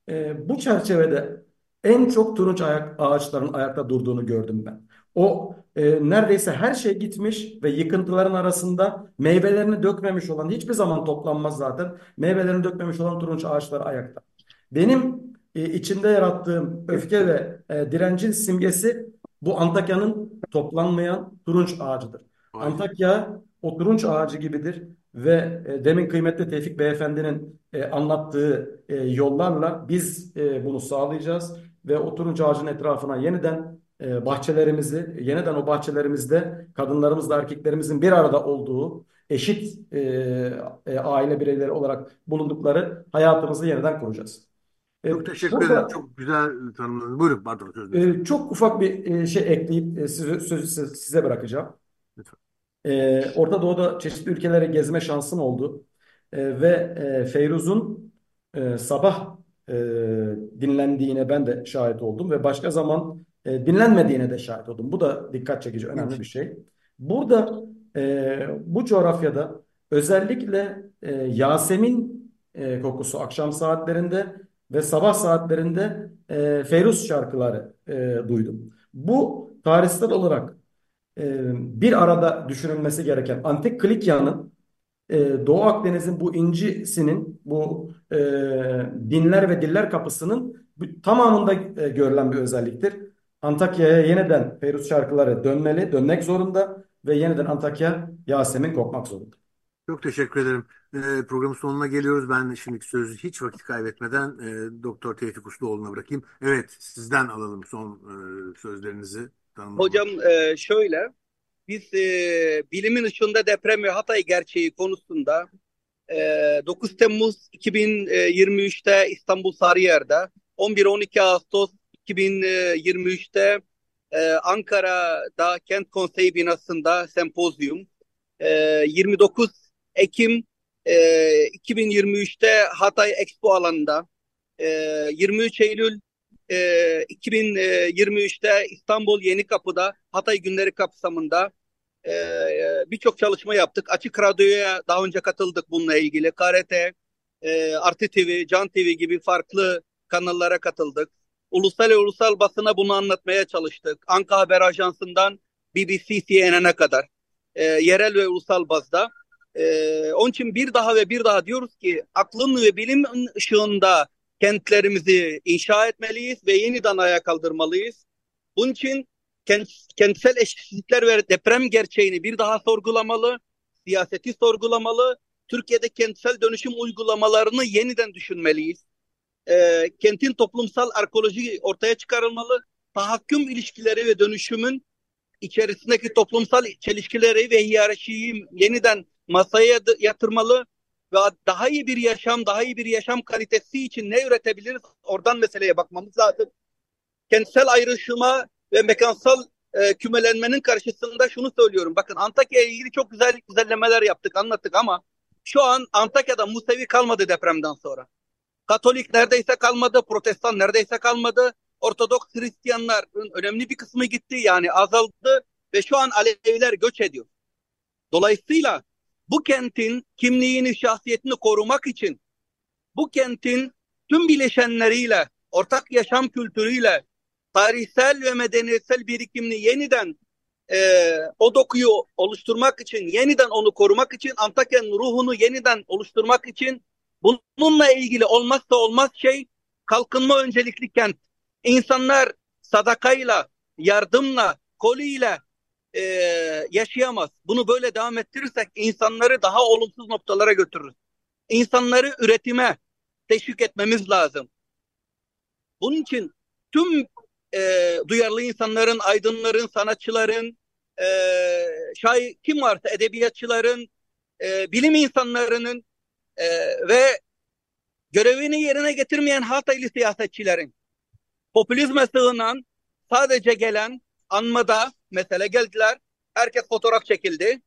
E, bu çerçevede en çok turunç ayak, ağaçların ayakta durduğunu gördüm ben. O e, neredeyse her şey gitmiş ve yıkıntıların arasında meyvelerini dökmemiş olan hiçbir zaman toplanmaz zaten. Meyvelerini dökmemiş olan turunç ağaçlar ayakta. Benim e, içinde yarattığım öfke ve e, direncin simgesi bu Antakya'nın toplanmayan turunç ağacıdır. Aynen. Antakya o turunç ağacı gibidir ve e, demin kıymetli Tevfik Beyefendi'nin e, anlattığı e, yollarla biz e, bunu sağlayacağız ve o turunç ağacın etrafına yeniden e, bahçelerimizi, yeniden o bahçelerimizde kadınlarımızla erkeklerimizin bir arada olduğu eşit e, e, aile bireyleri olarak bulundukları hayatımızı yeniden kuracağız.
E, çok teşekkür Burada, ederim. Çok güzel tanımladınız. Buyurun pardon
sözünüzü. E, çok ufak bir e, şey ekleyip size, sözü size bırakacağım. Lütfen. Orta Doğu'da çeşitli ülkeleri gezme şansım oldu. Ve Feyruz'un sabah e, dinlendiğine ben de şahit oldum ve başka zaman e, dinlenmediğine de şahit oldum. Bu da dikkat çekici, önemli bir şey. Burada e, bu coğrafyada özellikle e, Yasemin e, kokusu akşam saatlerinde ve sabah saatlerinde e, Feyruz şarkıları e, duydum. Bu tarihsel olarak e, bir arada düşünülmesi gereken Antik Kilikya'nın e, Doğu Akdeniz'in bu incisinin, bu e, dinler ve diller kapısının tamamında e, görülen bir özelliktir. Antakya'ya yeniden Feyruz şarkıları dönmeli, dönmek zorunda ve yeniden Antakya Yasemin kokmak zorunda.
Çok teşekkür ederim. E, programın sonuna geliyoruz. Ben şimdi sözü hiç vakit kaybetmeden e, Doktor Tevfik Usluoğlu'na bırakayım. Evet, sizden alalım son e, sözlerinizi.
Hocam e, şöyle, biz e, bilimin ışığında deprem ve Hatay gerçeği konusunda e, 9 Temmuz 2023'te İstanbul Sarıyer'de, 11-12 Ağustos 2023'te e, Ankara'da Kent Konseyi binasında sempozyum, e, 29 Ekim e, 2023'te Hatay Expo alanında, e, 23 Eylül e, 2023'te İstanbul Yeni Kapı'da Hatay Günleri kapsamında e, birçok çalışma yaptık. Açık Radyo'ya daha önce katıldık bununla ilgili. KRT, e, Artı TV, Can TV gibi farklı kanallara katıldık. Ulusal ve ulusal basına bunu anlatmaya çalıştık. Anka Haber Ajansı'ndan BBC, CNN'e kadar. E, yerel ve ulusal bazda. E, onun için bir daha ve bir daha diyoruz ki aklın ve bilim ışığında kentlerimizi inşa etmeliyiz ve yeniden ayağa kaldırmalıyız. Bunun için kent, kentsel eşitlikler ve deprem gerçeğini bir daha sorgulamalı, siyaseti sorgulamalı, Türkiye'de kentsel dönüşüm uygulamalarını yeniden düşünmeliyiz. E, kentin toplumsal arkeoloji ortaya çıkarılmalı. Tahakküm ilişkileri ve dönüşümün içerisindeki toplumsal çelişkileri ve hiyerarşiyi yeniden masaya yatırmalı ve daha iyi bir yaşam, daha iyi bir yaşam kalitesi için ne üretebiliriz? Oradan meseleye bakmamız lazım. Kentsel ayrışma ve mekansal e, kümelenmenin karşısında şunu söylüyorum. Bakın Antakya ile ilgili çok güzel güzellemeler yaptık, anlattık ama şu an Antakya'da Musevi kalmadı depremden sonra. Katolik neredeyse kalmadı, Protestan neredeyse kalmadı. Ortodoks Hristiyanların önemli bir kısmı gitti yani azaldı ve şu an Aleviler göç ediyor. Dolayısıyla bu kentin kimliğini, şahsiyetini korumak için bu kentin tüm bileşenleriyle, ortak yaşam kültürüyle, tarihsel ve medeniyetsel birikimini yeniden e, o dokuyu oluşturmak için, yeniden onu korumak için, Antakya'nın ruhunu yeniden oluşturmak için bununla ilgili olmazsa olmaz şey kalkınma öncelikli kent. İnsanlar sadakayla, yardımla, koliyle e, yaşayamaz. Bunu böyle devam ettirirsek insanları daha olumsuz noktalara götürürüz. İnsanları üretime teşvik etmemiz lazım. Bunun için tüm e, duyarlı insanların, aydınların, sanatçıların, e, şair kim varsa edebiyatçıların, e, bilim insanlarının e, ve görevini yerine getirmeyen Hataylı siyasetçilerin popülizme sığınan sadece gelen anmada mesela geldiler herkes fotoğraf çekildi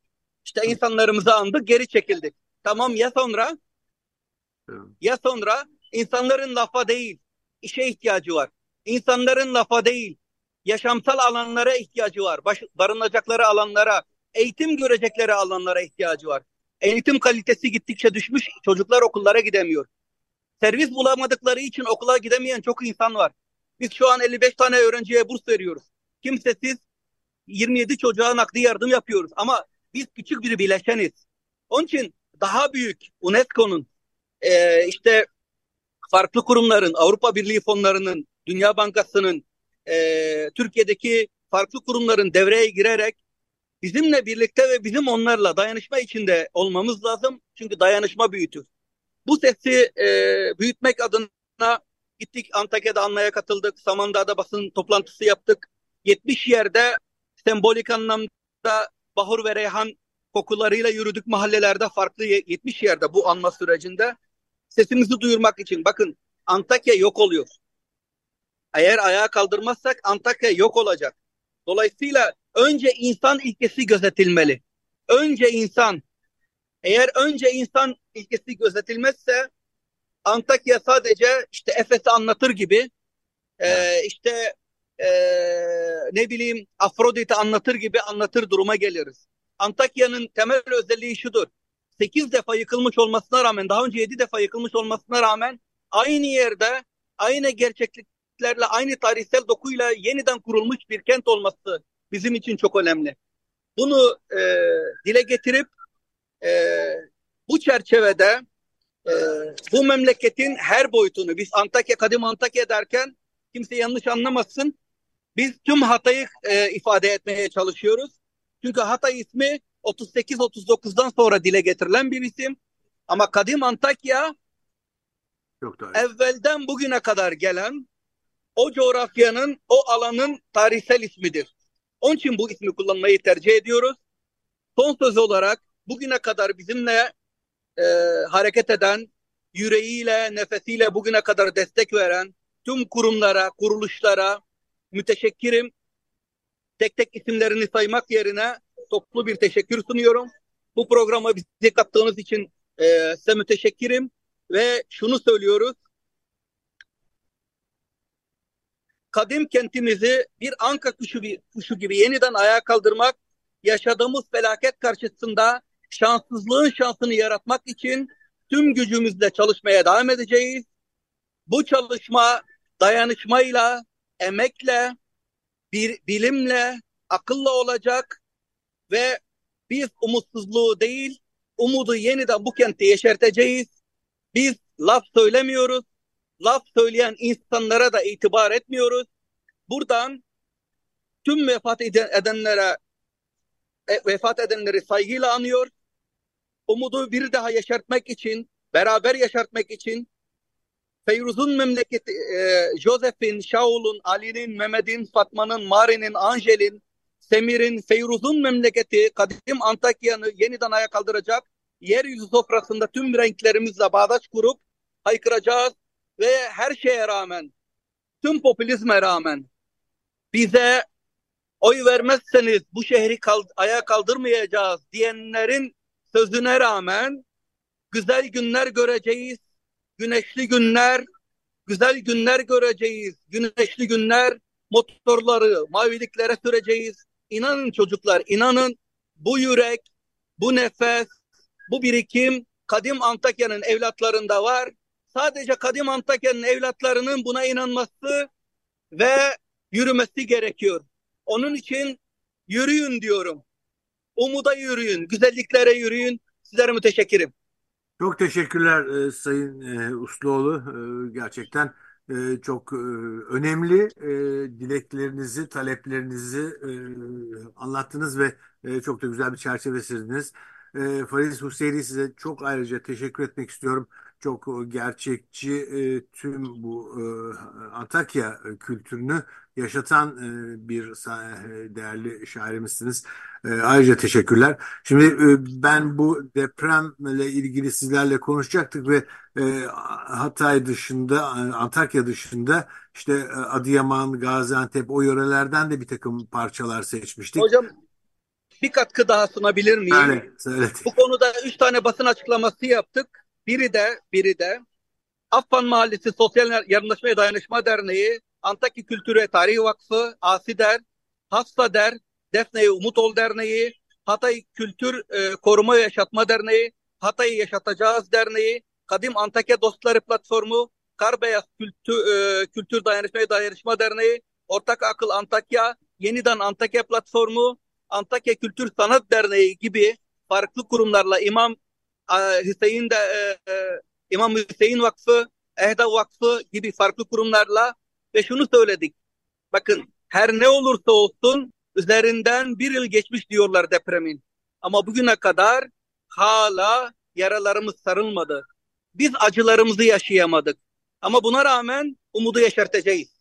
işte insanlarımızı andık geri çekildik tamam ya sonra ya sonra insanların lafa değil işe ihtiyacı var İnsanların lafa değil, yaşamsal alanlara ihtiyacı var. Baş, barınacakları alanlara, eğitim görecekleri alanlara ihtiyacı var. Eğitim kalitesi gittikçe düşmüş, çocuklar okullara gidemiyor. Servis bulamadıkları için okula gidemeyen çok insan var. Biz şu an 55 tane öğrenciye burs veriyoruz. Kimsesiz 27 çocuğa nakdi yardım yapıyoruz. Ama biz küçük bir bileşeniz. Onun için daha büyük UNESCO'nun e, işte farklı kurumların, Avrupa Birliği fonlarının, Dünya Bankası'nın, e, Türkiye'deki farklı kurumların devreye girerek bizimle birlikte ve bizim onlarla dayanışma içinde olmamız lazım. Çünkü dayanışma büyütür. Bu sesi e, büyütmek adına gittik Antakya'da anmaya katıldık. Samandağ'da basın toplantısı yaptık. 70 yerde sembolik anlamda bahur ve reyhan kokularıyla yürüdük mahallelerde farklı 70 yerde bu anma sürecinde. Sesimizi duyurmak için bakın Antakya yok oluyor. Eğer ayağa kaldırmazsak Antakya yok olacak. Dolayısıyla önce insan ilkesi gözetilmeli. Önce insan. Eğer önce insan ilkesi gözetilmezse Antakya sadece işte Efes'i anlatır gibi e, işte e, ne bileyim Afrodit'i anlatır gibi anlatır duruma geliriz. Antakya'nın temel özelliği şudur. 8 defa yıkılmış olmasına rağmen daha önce 7 defa yıkılmış olmasına rağmen aynı yerde aynı gerçeklik kentlerle aynı tarihsel dokuyla yeniden kurulmuş bir kent olması bizim için çok önemli. Bunu e, dile getirip e, bu çerçevede e, bu memleketin her boyutunu biz Antakya, Kadim Antakya derken kimse yanlış anlamasın. Biz tüm Hatay'ı e, ifade etmeye çalışıyoruz. Çünkü Hatay ismi 38-39'dan sonra dile getirilen bir isim. Ama Kadim Antakya Çok evvelden bugüne kadar gelen o coğrafyanın, o alanın tarihsel ismidir. Onun için bu ismi kullanmayı tercih ediyoruz. Son söz olarak bugüne kadar bizimle e, hareket eden, yüreğiyle, nefesiyle bugüne kadar destek veren tüm kurumlara, kuruluşlara müteşekkirim. Tek tek isimlerini saymak yerine toplu bir teşekkür sunuyorum. Bu programa bizi kattığınız için e, size müteşekkirim ve şunu söylüyoruz. kadim kentimizi bir anka kuşu, kuşu gibi yeniden ayağa kaldırmak, yaşadığımız felaket karşısında şanssızlığın şansını yaratmak için tüm gücümüzle çalışmaya devam edeceğiz. Bu çalışma dayanışmayla, emekle, bir bilimle, akılla olacak ve biz umutsuzluğu değil, umudu yeniden bu kentte yeşerteceğiz. Biz laf söylemiyoruz, laf söyleyen insanlara da itibar etmiyoruz. Buradan tüm vefat edenlere e, vefat edenleri saygıyla anıyor. Umudu bir daha yaşartmak için, beraber yaşartmak için Feyruz'un memleketi, e, Joseph'in, Shaul'un, Ali'nin, Mehmet'in, Fatma'nın, Mari'nin, Angel'in, Semir'in, Feyruz'un memleketi kadim Antakya'nı yeniden ayağa kaldıracak. Yeryüzü sofrasında tüm renklerimizle bağdaş kurup haykıracağız ve her şeye rağmen, tüm popülizme rağmen bize oy vermezseniz bu şehri kald ayağa kaldırmayacağız diyenlerin sözüne rağmen güzel günler göreceğiz. Güneşli günler, güzel günler göreceğiz. Güneşli günler, motorları maviliklere süreceğiz. İnanın çocuklar, inanın bu yürek, bu nefes, bu birikim Kadim Antakya'nın evlatlarında var. Sadece Kadim Antakya'nın evlatlarının buna inanması ve yürümesi gerekiyor. Onun için yürüyün diyorum. Umuda yürüyün, güzelliklere yürüyün. Sizlere müteşekkirim.
Çok teşekkürler e, Sayın e, Usluoğlu. E, gerçekten e, çok e, önemli e, dileklerinizi, taleplerinizi e, anlattınız ve e, çok da güzel bir çerçeve çizdiniz. E, Fariz Hüseyin'i size çok ayrıca teşekkür etmek istiyorum. Çok gerçekçi e, tüm bu e, Antakya kültürünü yaşatan e, bir e, değerli şairimizsiniz. E, ayrıca teşekkürler. Şimdi e, ben bu depremle ilgili sizlerle konuşacaktık ve e, Hatay dışında, Antakya dışında işte Adıyaman, Gaziantep o yörelerden de bir takım parçalar seçmiştik.
Hocam bir katkı daha sunabilir miyim?
Evet, evet.
Bu konuda üç tane basın açıklaması yaptık. Biri de, biri de Affan Mahallesi Sosyal Yardımlaşma ve Dayanışma Derneği, Antakya Kültür ve Tarih Vakfı, ASİDER, HASSADER, Defne Umut Ol Derneği, Hatay Kültür e, Koruma ve Yaşatma Derneği, Hatay'ı Yaşatacağız Derneği, Kadim Antakya Dostları Platformu, Karbeyaz Kültür, e, Kültür Dayanışma ve Dayanışma Derneği, Ortak Akıl Antakya, Yeniden Antakya Platformu, Antakya Kültür Sanat Derneği gibi farklı kurumlarla İmam e, Hüseyin de e, e, İmam Hüseyin Vakfı, Ehda Vakfı gibi farklı kurumlarla ve şunu söyledik. Bakın her ne olursa olsun üzerinden bir yıl geçmiş diyorlar depremin. Ama bugüne kadar hala yaralarımız sarılmadı. Biz acılarımızı yaşayamadık. Ama buna rağmen umudu yaşartacağız.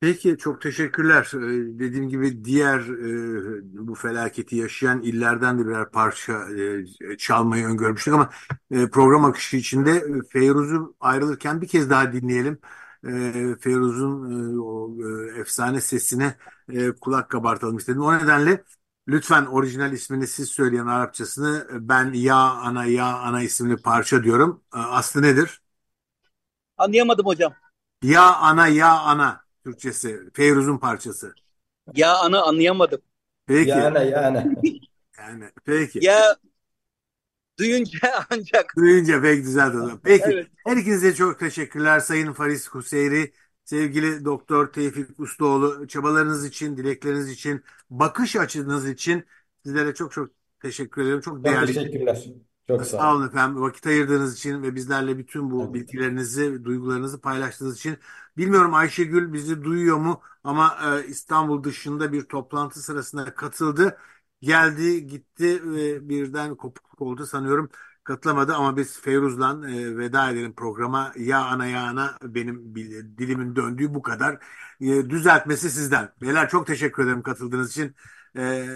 Peki çok teşekkürler. Ee, dediğim gibi diğer e, bu felaketi yaşayan illerden de birer parça e, çalmayı öngörmüştük ama e, program akışı içinde Feyruz'u ayrılırken bir kez daha dinleyelim. E, Feyruz'un e, o e, efsane sesine e, kulak kabartalım istedim. O nedenle lütfen orijinal ismini siz söyleyen Arapçasını ben Ya Ana Ya Ana isimli parça diyorum. E, aslı nedir?
Anlayamadım hocam.
Ya Ana Ya Ana. Türkçesi. Feyruz'un parçası.
Ya ana anlayamadım.
Peki.
Yani yani.
Yani peki.
Ya duyunca ancak.
Duyunca pek güzel oldu. Peki.
Evet.
Her ikinize çok teşekkürler Sayın Faris Kuseyri. Sevgili Doktor Tevfik Ustaoğlu çabalarınız için, dilekleriniz için, bakış açınız için sizlere çok çok teşekkür ederim. Çok
Çok
değerli.
teşekkürler. Çok sağ
Sağ
olun.
olun efendim. Vakit ayırdığınız için ve bizlerle bütün bu
Evet.
bilgilerinizi, duygularınızı paylaştığınız için. Bilmiyorum Ayşegül bizi duyuyor mu ama e, İstanbul dışında bir toplantı sırasında katıldı. Geldi, gitti ve birden kopukluk oldu sanıyorum. Katılamadı ama biz Feyruz'la e, veda edelim programa. Ya ana ya ana benim dilimin döndüğü bu kadar. E, düzeltmesi sizden. Beyler çok teşekkür ederim katıldığınız için. E,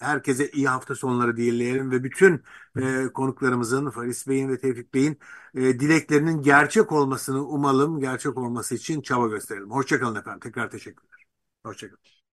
herkese iyi hafta sonları dileyelim ve bütün e, konuklarımızın Faris Bey'in ve Tevfik Bey'in e, dileklerinin gerçek olmasını umalım, gerçek olması için çaba gösterelim. Hoşçakalın efendim. Tekrar teşekkürler. Hoşçakalın.